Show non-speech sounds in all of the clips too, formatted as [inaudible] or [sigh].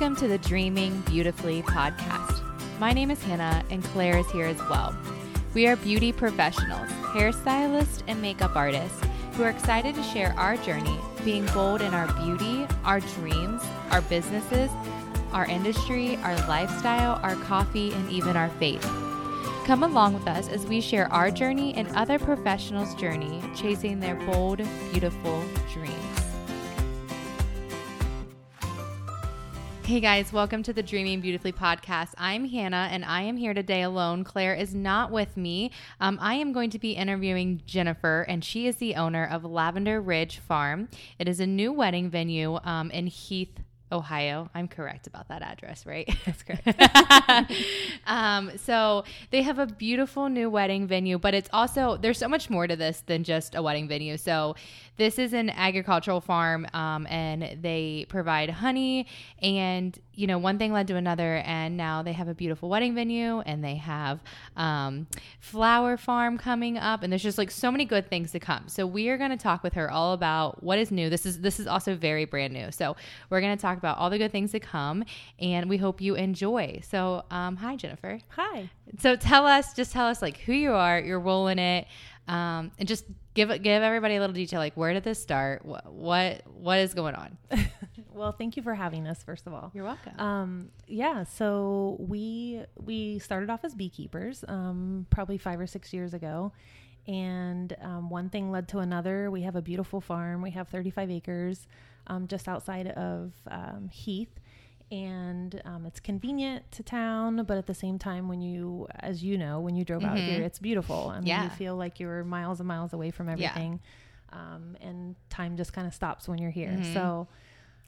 Welcome to the Dreaming Beautifully podcast. My name is Hannah, and Claire is here as well. We are beauty professionals, hairstylists, and makeup artists who are excited to share our journey being bold in our beauty, our dreams, our businesses, our industry, our lifestyle, our coffee, and even our faith. Come along with us as we share our journey and other professionals' journey chasing their bold, beautiful dreams. Hey guys, welcome to the Dreaming Beautifully podcast. I'm Hannah and I am here today alone. Claire is not with me. Um, I am going to be interviewing Jennifer, and she is the owner of Lavender Ridge Farm. It is a new wedding venue um, in Heath, Ohio. I'm correct about that address, right? That's correct. [laughs] um, so they have a beautiful new wedding venue, but it's also, there's so much more to this than just a wedding venue. So this is an agricultural farm um, and they provide honey and you know one thing led to another and now they have a beautiful wedding venue and they have um, flower farm coming up and there's just like so many good things to come. So we are going to talk with her all about what is new. This is this is also very brand new. So we're going to talk about all the good things to come and we hope you enjoy. So um, hi jennifer. Hi. so tell us just tell us like who you are your role in it um, and just give give everybody a little detail like where did this start what what, what is going on [laughs] Well, thank you for having us. First of all, you're welcome um, yeah. So we we started off as beekeepers, um, probably five or six years ago, and um, one thing led to another. We have a beautiful farm. We have 35 acres, um, just outside of um, Heath. And um, it's convenient to town, but at the same time, when you, as you know, when you drove out Mhm. here, it's beautiful. I mean, Yeah. you feel like you're miles and miles away from Yeah. everything. Um, and time just kind of stops when you're here. Mhm. So,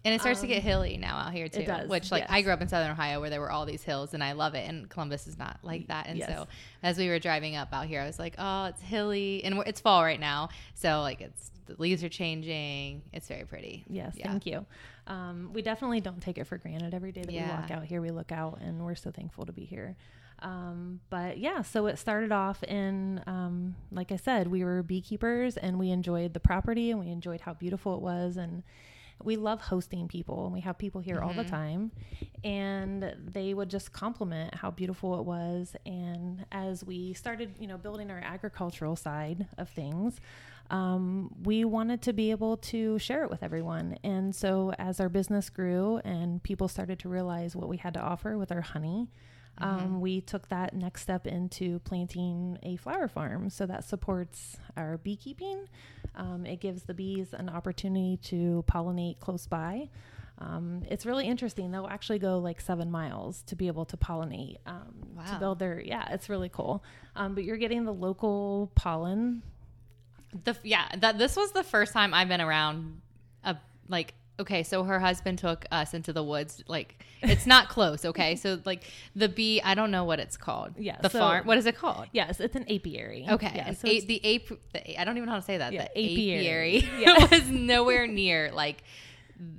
and it starts to um, get hilly now out here too does, which like i grew up in southern ohio where there were all these hills and i love it and columbus is not like that and Yes. so as we were driving up out here i was like oh it's hilly and it's fall right now so like it's the leaves are changing it's very pretty Yes, Yeah. thank you. Um, we definitely don't take it for granted every day that we walk out here. We look out and we're so thankful to be here. Um, but yeah, so it started off in, um, like I said, we were beekeepers and we enjoyed the property and we enjoyed how beautiful it was. And we love hosting people and we have people here all the Mhm. time. And they would just compliment how beautiful it was. And as we started, you know, building our agricultural side of things, um, we wanted to be able to share it with everyone. And so, as our business grew and people started to realize what we had to offer with our honey, um, we took that next step into planting a flower farm. So, that supports our beekeeping. Um, it gives the bees an opportunity to pollinate close by. Um, it's really interesting. They'll actually go like seven miles to be able to pollinate um, to build their. Yeah, it's really cool. Um, but you're getting the local pollen the yeah that this was the first time i've been around a like okay so her husband took us into the woods like it's not close okay [laughs] so like the bee i don't know what it's called Yeah, the so- farm what is it called Yes, it's an apiary. Okay. Yeah, so a- the ape, the, I don't even know how to say that. Yeah, the apiary, apiary. [laughs] Yeah. was nowhere near like,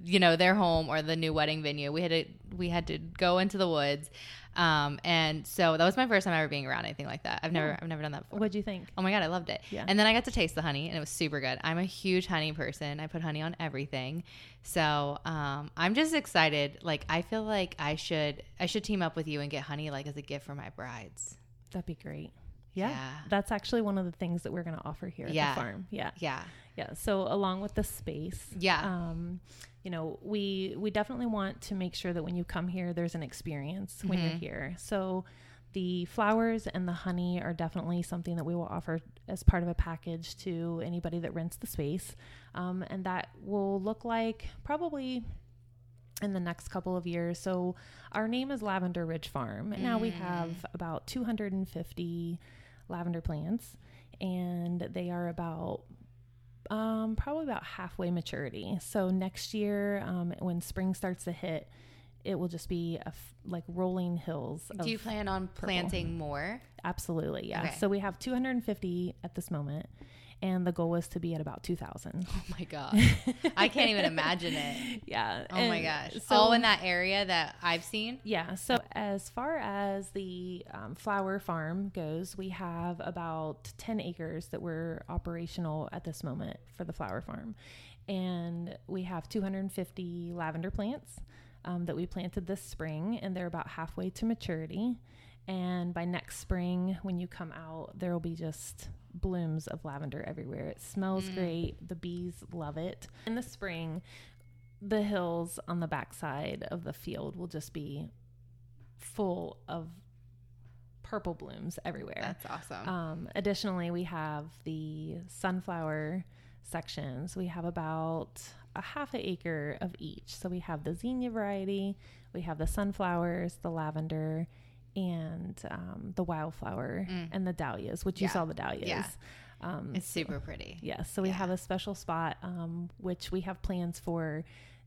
you know, their home or the new wedding venue. We had to, we had to go into the woods. Um, and so that was my first time ever being around anything like that. I've never, Yeah. I've never done that before. What'd you think? Oh my God, I loved it. Yeah. And then I got to taste the honey and it was super good. I'm a huge honey person. I put honey on everything. So, um, I'm just excited. Like, I feel like I should, I should team up with you and get honey like as a gift for my brides. That'd be great. Yeah, Yeah. that's actually one of the things that we're going to offer here at Yeah. the farm. Yeah, Yeah. yeah. So along with the space, Yeah. um, you know, we we definitely want to make sure that when you come here, there's an experience when you're Mhm. here. So the flowers and the honey are definitely something that we will offer as part of a package to anybody that rents the space, um, and that will look like probably in the next couple of years. So our name is Lavender Ridge Farm. And now we Mm. have about 250 lavender plants and they are about um, probably about halfway maturity. So next year, um, when spring starts to hit, it will just be a f- like rolling hills. Do you plan on planting more? Absolutely, yeah. Okay. So we have 250 at this moment, and the goal was to be at about 2,000. Oh my [laughs] god, I can't even imagine it. yeah. Oh my gosh, So, all in that area that I've seen. Yeah. So as far as the um, flower farm goes, we have about 10 acres that we're operational at this moment for the flower farm. And we have 250 lavender plants. um, that we planted this spring, and they're about halfway to maturity. And by next spring, when you come out, there will be just blooms of lavender everywhere. It smells Mm. great. The bees love it. In the spring, the hills on the backside of the field will just be full of purple blooms everywhere. That's awesome. Um, additionally, we have the sunflower sections. We have about a half an acre of each. So we have the zinnia variety, we have the sunflowers, the lavender, and um, the wildflower Mm. and the dahlias, which you saw the dahlias. Yeah. Um, it's super pretty. Yes, so we Yeah. have a special spot, um, which we have plans for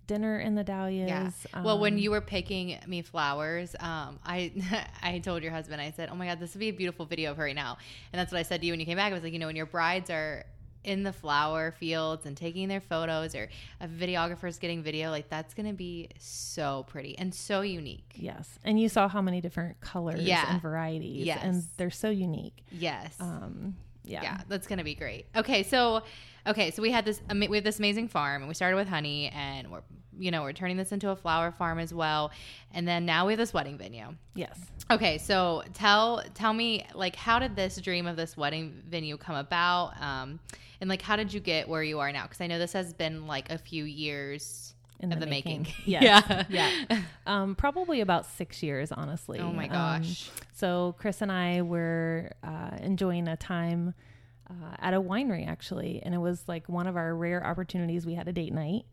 dinner in the dahlias. Yeah. Well, when um, you were picking me flowers, um, I [laughs] I told your husband, I said, "Oh my God, this would be a beautiful video of her right now." And that's what I said to you when you came back. I was like, you know, when your brides are in the flower fields and taking their photos, or a videographer's getting video, like that's gonna be so pretty and so unique. Yes, and you saw how many different colors Yeah. and varieties, Yes. and they're so unique. Yes. Um, yeah. yeah, that's gonna be great. Okay, so okay, so we had this we have this amazing farm, and we started with honey, and we're you know we're turning this into a flower farm as well, and then now we have this wedding venue. Yes. Okay, so tell tell me like how did this dream of this wedding venue come about, um, and like how did you get where you are now? Because I know this has been like a few years In of the, making. [laughs] Yes. yeah, [laughs] yeah. Um, probably about six years, honestly. Oh my Um, gosh. so Chris and I were uh, enjoying a time uh, at a winery actually, and it was like one of our rare opportunities. We had a date night,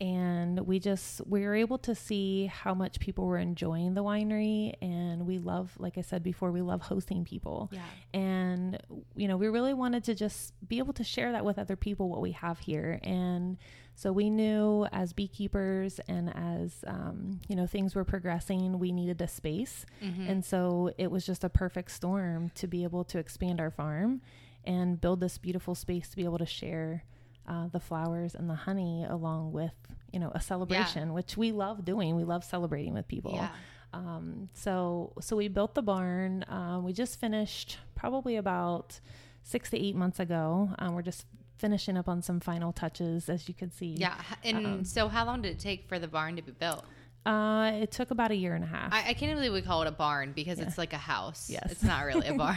and we just we were able to see how much people were enjoying the winery, and we love, like I said before, we love hosting people. yeah, and you know we really wanted to just be able to share that with other people what we have here and so we knew as beekeepers and as um, you know things were progressing we needed a space Mhm. and so it was just a perfect storm to be able to expand our farm and build this beautiful space to be able to share uh, the flowers and the honey along with you know a celebration which we love doing we love celebrating with people yeah. um, so so we built the barn. Um, we just finished probably about six to eight months ago. Um, we're just finishing up on some final touches, as you can see. Yeah, and Um, so how long did it take for the barn to be built? Uh, it took about a year and a half. I, I can't believe we call it a barn because Yeah. it's like a house. Yes. it's not really a [laughs] barn.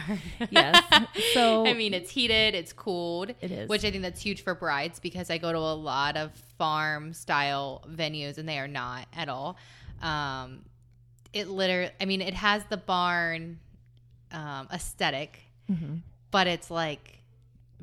Yes. [laughs] So- I mean, it's heated, it's cooled. It is. which I think that's huge for brides because I go to a lot of farm style venues and they are not at all. Um, it literally, I mean, it has the barn um, aesthetic, Mhm. but it's like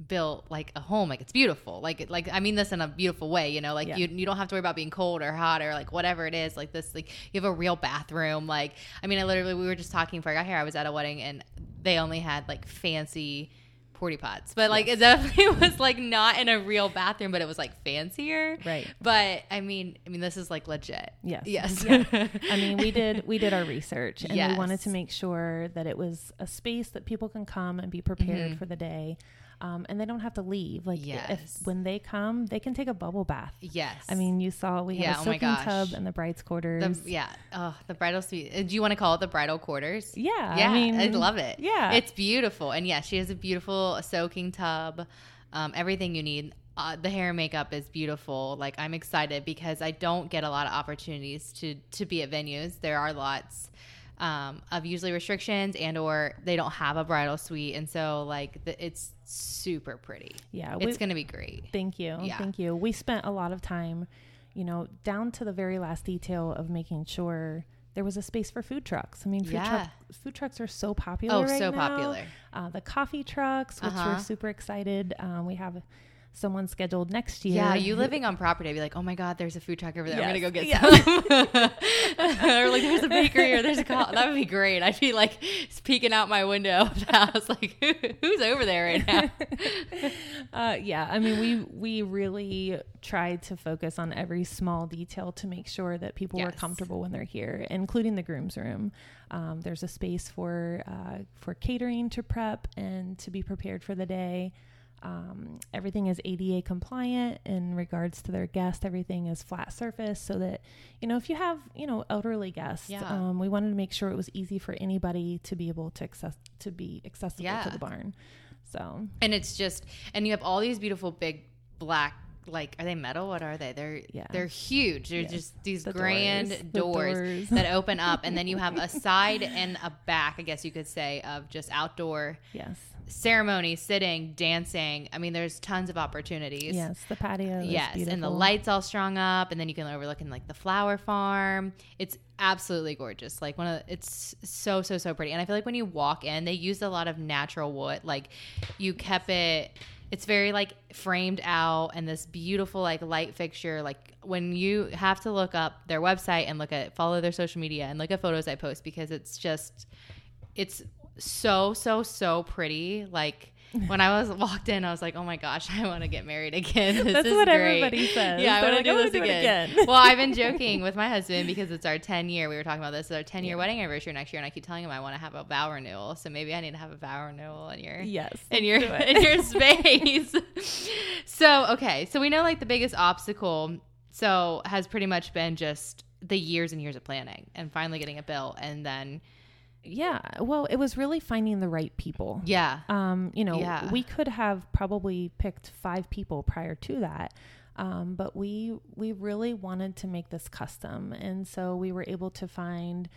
built like a home like it's beautiful like it like i mean this in a beautiful way you know like Yeah. you you don't have to worry about being cold or hot or like whatever it is like this like you have a real bathroom like i mean i literally we were just talking before i got here i was at a wedding and they only had like fancy porty pots but like it definitely [laughs] was like not in a real bathroom but it was like fancier Right. but i mean i mean this is like legit Yes. yes Yeah. I mean, we did [laughs] we did our research, and we wanted to make sure that it was a space that people can come and be prepared Mhm. for the day, um, and they don't have to leave. Like, Yes. if when they come, they can take a bubble bath. yes I mean, you saw we Yeah, had oh a soaking gosh. tub in the bride's quarters. the, yeah oh the bridal suite do you want to call it the bridal quarters yeah, yeah, I mean, I love it. Yeah, It's beautiful. And yeah, she has a beautiful soaking tub, um, everything you need. Uh, the hair and makeup is beautiful. Like I'm excited because I don't get a lot of opportunities to to be at venues. There are lots um, of usually restrictions and or they don't have a bridal suite, and so like the, it's super pretty. yeah. It's gonna be great. Thank you. Yeah. Thank you. We spent a lot of time, you know, down to the very last detail of making sure there was a space for food trucks. I mean, food, Yeah. truck, food trucks are so popular. Oh, right so now. popular. Uh, the coffee trucks, which Uh-huh. we're super excited. Um, we have someone scheduled next year. Yeah, you living on property, I'd be like, oh my god, there's a food truck over there. I'm gonna go get Yeah. some. [laughs] or like, there's a bakery or there's a co- that would be great. I'd be like peeking out my window of the house, [laughs] like, who's over there right now? [laughs] uh, yeah, I mean, we we really tried to focus on every small detail to make sure that people were comfortable when they're here, including the groom's room. Um, there's a space for uh, for catering to prep and to be prepared for the day. Um, everything is ADA compliant in regards to their guest. Everything is flat surface so that, you know, if you have, you know, elderly guests, Yeah. um, we wanted to make sure it was easy for anybody to be able to access, to be accessible Yeah. to the barn. So and it's just, and you have all these beautiful big black like are they metal? What are they? They're Yeah. they're huge. They're Yes. just these The grand doors. The doors, doors. that open up, [laughs] and then you have a side and a back, I guess you could say, of just outdoor Yes. Ceremony, sitting, dancing. I mean, there's tons of opportunities. Yes. The patio. is Yes, and the lights all strung up, and then you can overlook in like the flower farm. It's absolutely gorgeous. Like one of the, it's so so so pretty. And I feel like when you walk in, they used a lot of natural wood. Like you kept it. It's very like framed out, and this beautiful like light fixture. Like when you have to look up their website and look at follow their social media and look at photos I post because it's just it's so so so pretty. Like when I was [laughs] walked in, I was like, "Oh my gosh, [laughs] I want to get married again." This That's is what great. everybody says. Yeah, I want to "I do this do again. again." [laughs] well, I've been joking with my husband because it's our 10 year. We were talking about this. It's our 10 year wedding anniversary next year, and I keep telling him I want to have a vow renewal. So maybe I need to have a vow renewal in your Yes. in your let's do it. in your space. so okay, so we know like the biggest obstacle so has pretty much been just the years and years of planning and finally getting it built, and then yeah. Well, it was really finding the right people. yeah, Um, you know, Yeah. we could have probably picked five people prior to that. Um, but we we really wanted to make this custom, and so we were able to find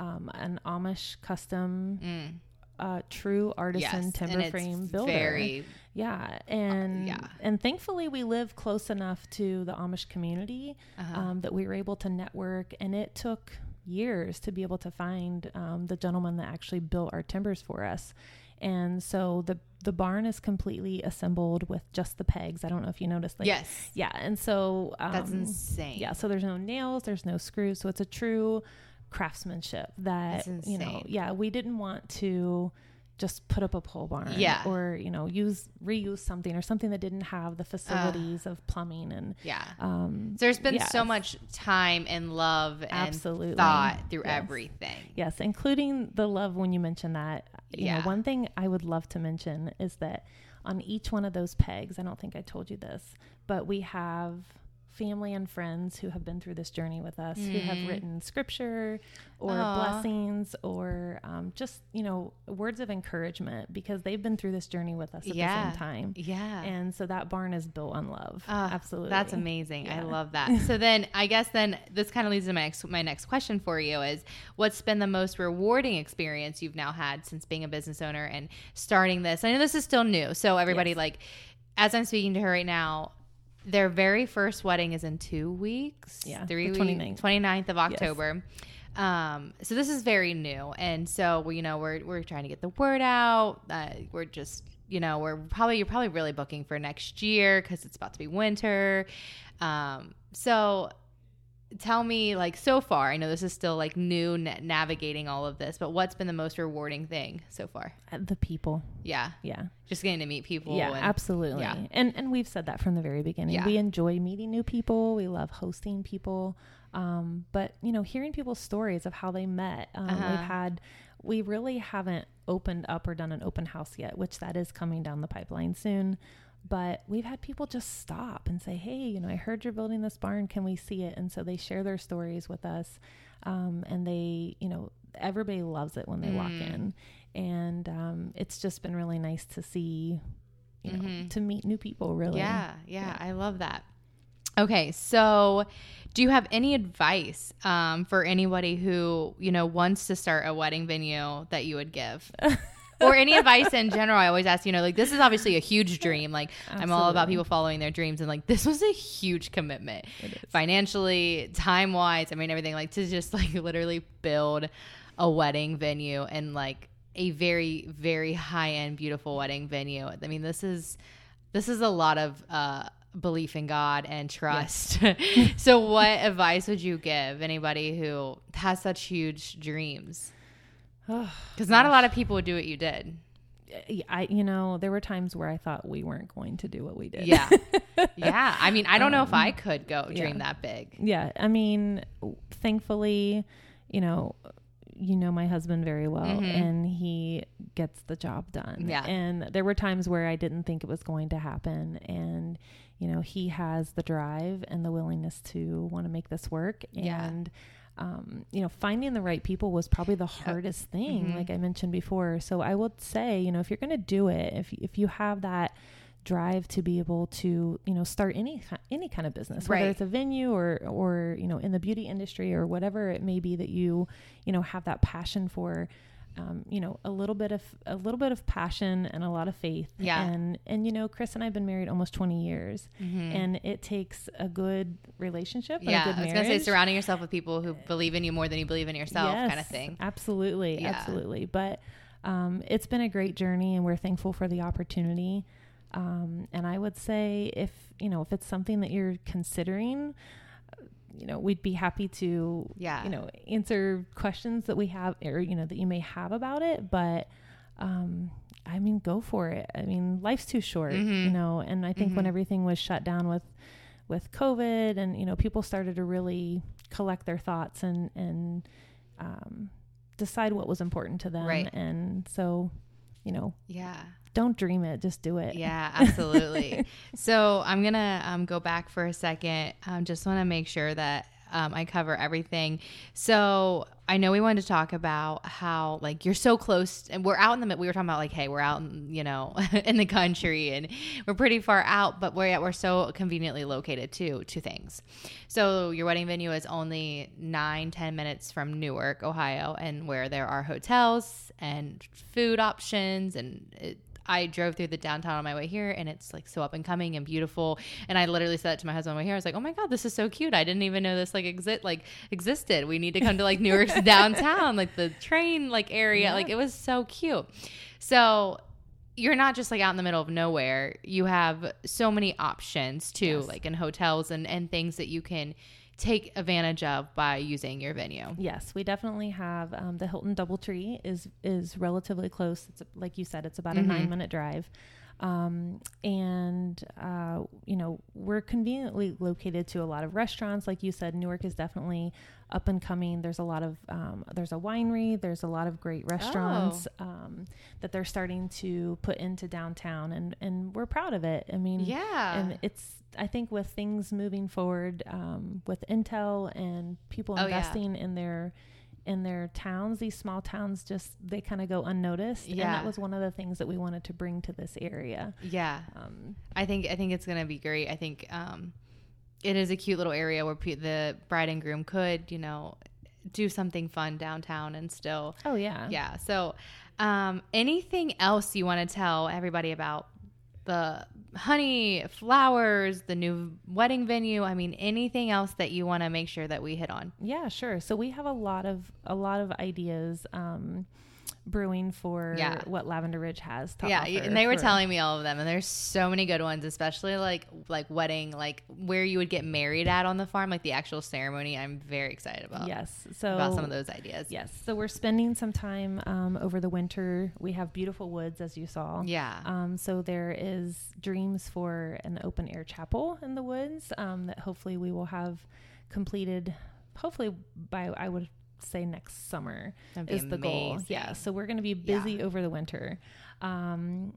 um, an Amish custom, mm, uh, true artisan yes, timber frame builder. Very yeah, and yeah. and thankfully we live close enough to the Amish community uh-huh. um, that we were able to network, and it took years to be able to find um, the gentleman that actually built our timbers for us. And so the the barn is completely assembled with just the pegs. I don't know if you noticed. Like, yes, Yeah, and so um, that's insane. yeah, so there's no nails, there's no screws, so it's a true craftsmanship that you know. Yeah, we didn't want to just put up a pole barn, Yeah. or you know use reuse something or something that didn't have the facilities of plumbing and yeah. um, There's been so much time and love and Absolutely. thought through Yes. everything. Yes, including the love when you mention that. You Yeah. know, one thing I would love to mention is that on each one of those pegs, I don't think I told you this, but we have family and friends who have been through this journey with us who have Mm. written scripture or Aw. blessings or um, just, you know, words of encouragement because they've been through this journey with us at Yeah. the same time. Yeah. And so that barn is built on love. Ah, Absolutely. That's amazing. I love that. [laughs] So then I guess then this kind of leads to my next my next question for you is what's been the most rewarding experience you've now had since being a business owner and starting this? I know this is still new. So everybody Yes. like as I'm speaking to her right now, their very first wedding is in 2 weeks. Yeah, 3 the weeks 29th. 29th of October. Um, so this is very new, and so we, you know, we're we're trying to get the word out. Uh, we're just, you know, we're probably you're probably really booking for next year because it's about to be winter. Um, so tell me, like, so far, I know this is still like new na- navigating all of this, but what's been the most rewarding thing so far? Uh, The people. Yeah, Yeah. just getting to meet people. Yeah, and, absolutely. yeah. And and we've said that from the very beginning. Yeah. We enjoy meeting new people. We love hosting people. Um, but you know, hearing people's stories of how they met. Um, Uh-huh. We've had. We really haven't opened up or done an open house yet, which that is coming down the pipeline soon. But we've had people just stop and say, "Hey, you know, I heard you're building this barn. Can we see it?" And so they share their stories with us, um, and they, you know, everybody loves it when they walk Mm. in, and um, it's just been really nice to see, you know, Mhm. to meet new people. Really, Yeah, yeah, I love that. Okay, so do you have any advice um, for anybody who you know wants to start a wedding venue that you would give? [laughs] or any advice in general. I always ask, you know, like this is obviously a huge dream. Like I'm all about people following their dreams, and like this was a huge commitment, financially, time wise. I mean, everything. Like to just like literally build a wedding venue and like a very very high end beautiful wedding venue. I mean, this is this is a lot of uh, belief in God and trust. [laughs] so, what advice would you give anybody who has such huge dreams? [sighs] Because not a lot of people would do what you did. I, you know, there were times where I thought we weren't going to do what we did. Yeah, [laughs] yeah. I mean, I don't know if Um, I could go dream yeah. that big. yeah. I mean, thankfully, you know, you know my husband very well, Mhm. and he gets the job done. Yeah. And there were times where I didn't think it was going to happen, and you know, he has the drive and the willingness to want to make this work. Yeah. Um, you know, finding the right people was probably the hardest thing, Mhm. like I mentioned before. So I would say, you know, if you're going to do it, if if you have that drive to be able to you know start any any kind of business whether it's a venue or or you know in the beauty industry or whatever it may be that you you know have that passion for um, you know a little bit of a little bit of passion and a lot of faith Yeah. and and you know chris and i've been married almost 20 years Mhm. and it takes a good relationship yeah, a good I was gonna say surrounding yourself with people who believe in you more than you believe in yourself, kind of thing. Absolutely, Yeah. absolutely. But um, it's been a great journey, and we're thankful for the opportunity. Um, and I would say, if you know, if it's something that you're considering, you know, we'd be happy to, Yeah. you know, answer questions that we have, or you know, that you may have about it. But um, I mean, go for it. I mean, life's too short, you Mhm. know. And I think when Mhm. everything was shut down with with COVID, and you know, people started to really collect their thoughts and and um, decide what was important to them. Right. And so, you know, Yeah. Don't dream it, just do it. Yeah, absolutely. [laughs] so I'm gonna um, go back for a second. Um, just want to make sure that um, I cover everything. So I know we wanted to talk about how like you're so close, and we're out in the. We were talking about like, hey, we're out, in, you know, [laughs] in the country, and we're pretty far out, but we're we're so conveniently located too. Two things. So your wedding venue is only nine ten minutes from Newark, Ohio, and where there are hotels and food options and. It, I drove through the downtown on my way here and it's like so up and coming and beautiful. And I literally said it to my husband on my way here. I was like, Oh my God, this is so cute. I didn't even know this like exist like existed. We need to come to like Newark's [laughs] downtown, like the train like area. Yeah. Like it was so cute. So you're not just like out in the middle of nowhere. You have so many options too, Yes. like in hotels and, and things that you can take advantage of by using your venue. Yes, we definitely have um, the Hilton DoubleTree is is relatively close. It's like you said, it's about a Mhm. nine minute drive, um, and uh, you know we're conveniently located to a lot of restaurants. Like you said, Newark is definitely up and coming. There's a lot of um, there's a winery. There's a lot of great restaurants um, that they're starting to put into downtown, and and we're proud of it. I mean, Yeah. and it's I think with things moving forward um, with Intel and people Oh, yeah. investing in their in their towns, these small towns just they kind of go unnoticed. and Yeah. that was one of the things that we wanted to bring to this area. yeah. Um, I think I think it's gonna be great. I think um, it is a cute little area where pe- the bride and groom could, you know, do something fun downtown and still, oh yeah, yeah. So, um, anything else you want to tell everybody about the honey flowers, the new wedding venue? I mean, anything else that you want to make sure that we hit on? Yeah, sure. So we have a lot of a lot of ideas um, brewing for Yeah. what Lavender Ridge has. To yeah, and they were for- telling me all of them, and there's so many good ones, especially like like wedding, like where you would get married at on the farm, like the actual ceremony. I'm very excited about. Yes, so about some of those ideas. Yes, so we're spending some time um, over the winter. We have beautiful woods, as you saw. Yeah. Um, so there is dreams for an open air chapel in the woods um, that hopefully we will have completed. Hopefully by I would say next summer is the goal. Yeah. So we're going to be busy over the winter. Um,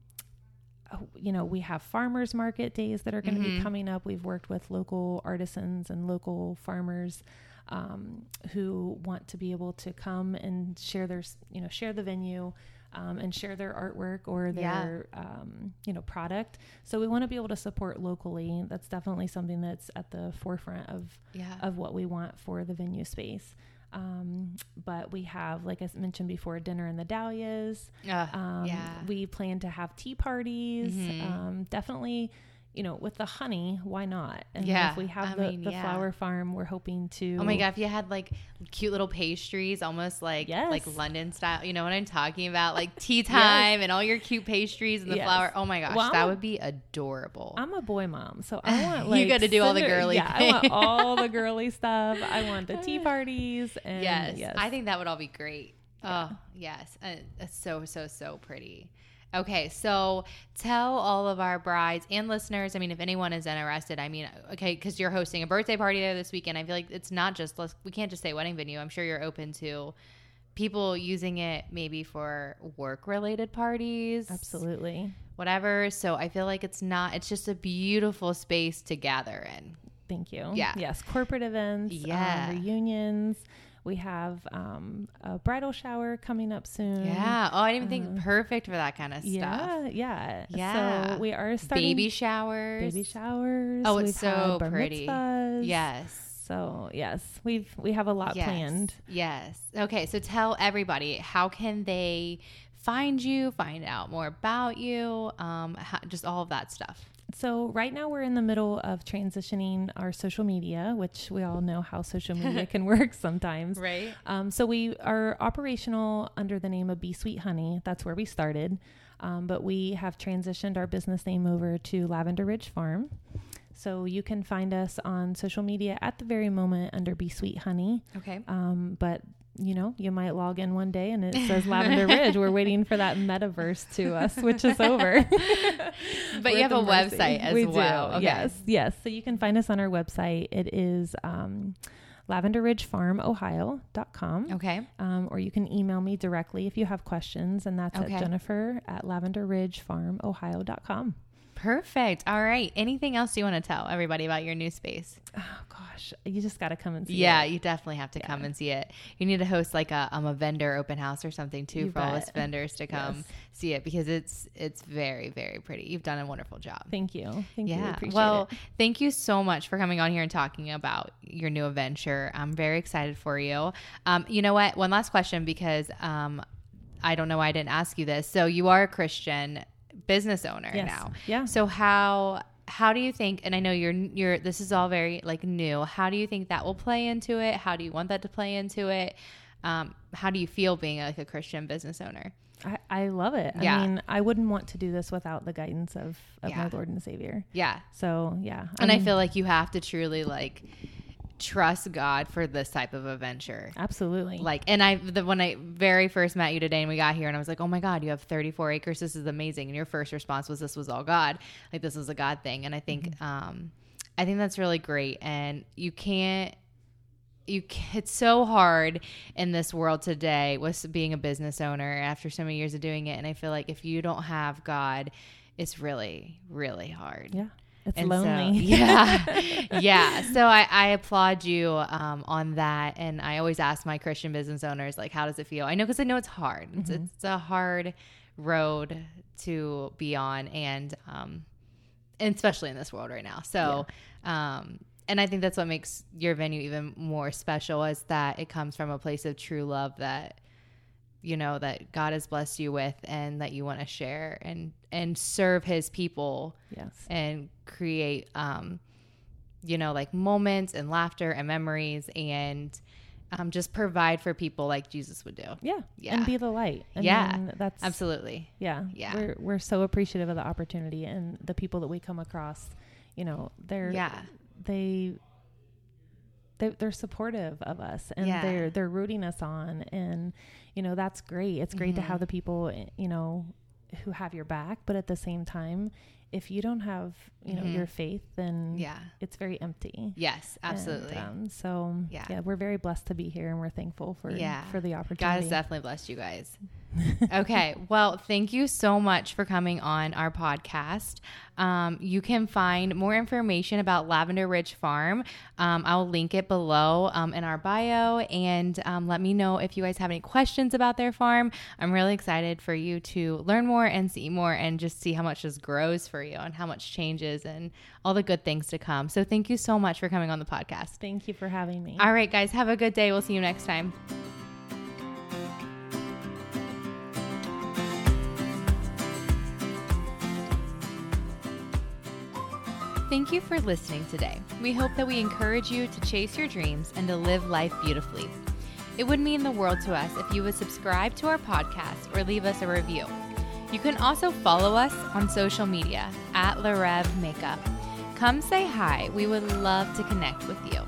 oh, you know, we have farmers market days that are going to Mhm. be coming up. We've worked with local artisans and local farmers um, who want to be able to come and share their, you know, share the venue. Um, and share their artwork or Yeah. their um, you know product so we want to be able to support locally that's definitely something that's at the forefront of Yeah. of what we want for the venue space. Um, but we have, like I mentioned before, dinner in the Dahlias. Ugh, Um, yeah. We plan to have tea parties. Mhm. Um, definitely, you know, with the honey, why not? And Yeah, if we have I the, mean, the yeah. flower farm, we're hoping to. Oh my god! If you had like cute little pastries, almost like like London style, you know what I'm talking about? Like tea [laughs] time and all your cute pastries and the Yes. flower. Oh my gosh, Well, that would be adorable. I'm a boy mom, so I [laughs] want You gotta do all the girly Yeah, I want [laughs] all the girly stuff. I want the tea parties and yes, yes, I think that would all be great. Oh yes, uh, so so so pretty. Okay, so tell all of our brides and listeners. I mean, if anyone is interested, I mean, okay, because you're hosting a birthday party there this weekend. I feel like it's not just we can't just say wedding venue. I'm sure you're open to people using it maybe for work related parties, absolutely. whatever. So I feel like it's not. It's just a beautiful space to gather in. Thank you. Yeah. Yes. Corporate events. um, Yeah. reunions. We have um, a bridal shower coming up soon. Yeah. Oh, I didn't even think Uh, perfect for that kind of stuff. Yeah, yeah, Yeah. So we are starting Baby showers. baby showers. Oh, it's We've so pretty. mitzvahs. Yes. So yes, we've we have a lot yes. planned. Yes. Okay. So tell everybody how can they find you, find out more about you, um, how, just all of that stuff. So right now we're in the middle of transitioning our social media, which we all know how social media [laughs] can work sometimes. Right. Um, so we are operational under the name of Be Sweet Honey. That's where we started. Um, but we have transitioned our business name over to Lavender Ridge Farm. So you can find us on social media at the very moment under Be Sweet Honey. Okay. Um, but you know, you might log in one day and it [laughs] says Lavender Ridge. We're waiting for that metaverse to uh, switch us over. [laughs] But [laughs] you have a mercy. website as we well. Do. Okay. Yes, yes. So you can find us on our website. It is um, lavenderridgefarmohio.com. Okay. Um, or you can email me directly if you have questions, and that's Okay. at jennifer at lavenderridgefarmohio.com. Perfect. All right. Anything else you want to tell everybody about your new space? Oh, gosh. You just got to come and see Yeah, it. Yeah, you definitely have to Yeah. come and see it. You need to host like a um, a vendor open house or something too You for all us vendors to come Yes. see it because it's it's very very pretty. You've done a wonderful job. Thank you. Thank you. Yeah. appreciate Well, it. thank you so much for coming on here and talking about your new adventure. I'm very excited for you. Um, you know what? One last question because um, I don't know why I didn't ask you this. So you are a Christian business owner Yes. now. Yeah. So how how do you think and I know you're you're this is all very like new. How do you think that will play into it? How do you want that to play into it? Um, how do you feel being like a Christian business owner? I, I love it. Yeah. I mean, I wouldn't want to do this without the guidance of, of Yeah. my Lord and Savior. Yeah. So, yeah. And I I'm- feel like you have to truly like trust God for this type of adventure. absolutely. Like, and I, the, when I very first met you today and we got here and I was like, oh my God, you have 34 acres. This is amazing. And your first response was, this was all God. Like, this was a God thing. And I think, um, I think that's really great. And you can't, you it's so hard in this world today with being a business owner after so many years of doing it. And I feel like if you don't have God, it's really, really hard. yeah. It's And so- lonely. yeah. [laughs] yeah. So I, I applaud you um, on that. And I always ask my Christian business owners, like, how does it feel? I know because I know it's hard. It's, Mm-hmm. it's a hard road to be on. And, um, and especially in this world right now. So, um, and I think that's what makes your venue even more special is that it comes from a place of true love that you know that God has blessed you with and that you want to share and and serve his people yes. and create um you know like moments and laughter and memories and um, just provide for people like jesus would do Yeah. Yeah. And be the light. I Yeah. mean, that's absolutely Yeah. Yeah. We're we're so appreciative of the opportunity and the people that we come across. You know, they're yeah they they they're supportive of us and Yeah. they're they're rooting us on and you know that's great. It's great to Mhm. have the people you know who have your back, but at the same time, if you don't have you know Mhm. your faith, then yeah it's very empty. yes And, absolutely um, so Yeah. yeah. we're very blessed to be here and we're thankful for Yeah. for the opportunity. God has definitely blessed you guys. Okay. Well, thank you so much for coming on our podcast. Um, you can find more information about Lavender Ridge Farm. Um, I'll link it below um, in our bio and um, let me know if you guys have any questions about their farm. I'm really excited for you to learn more and see more and just see how much this grows for you and how much changes and all the good things to come. So, thank you so much for coming on the podcast. Thank you for having me. All right, guys, have a good day. We'll see you next time. Thank you for listening today. We hope that we encourage you to chase your dreams and to live life beautifully. It would mean the world to us if you would subscribe to our podcast or leave us a review. You can also follow us on social media at Larev Makeup. Come say hi. We would love to connect with you.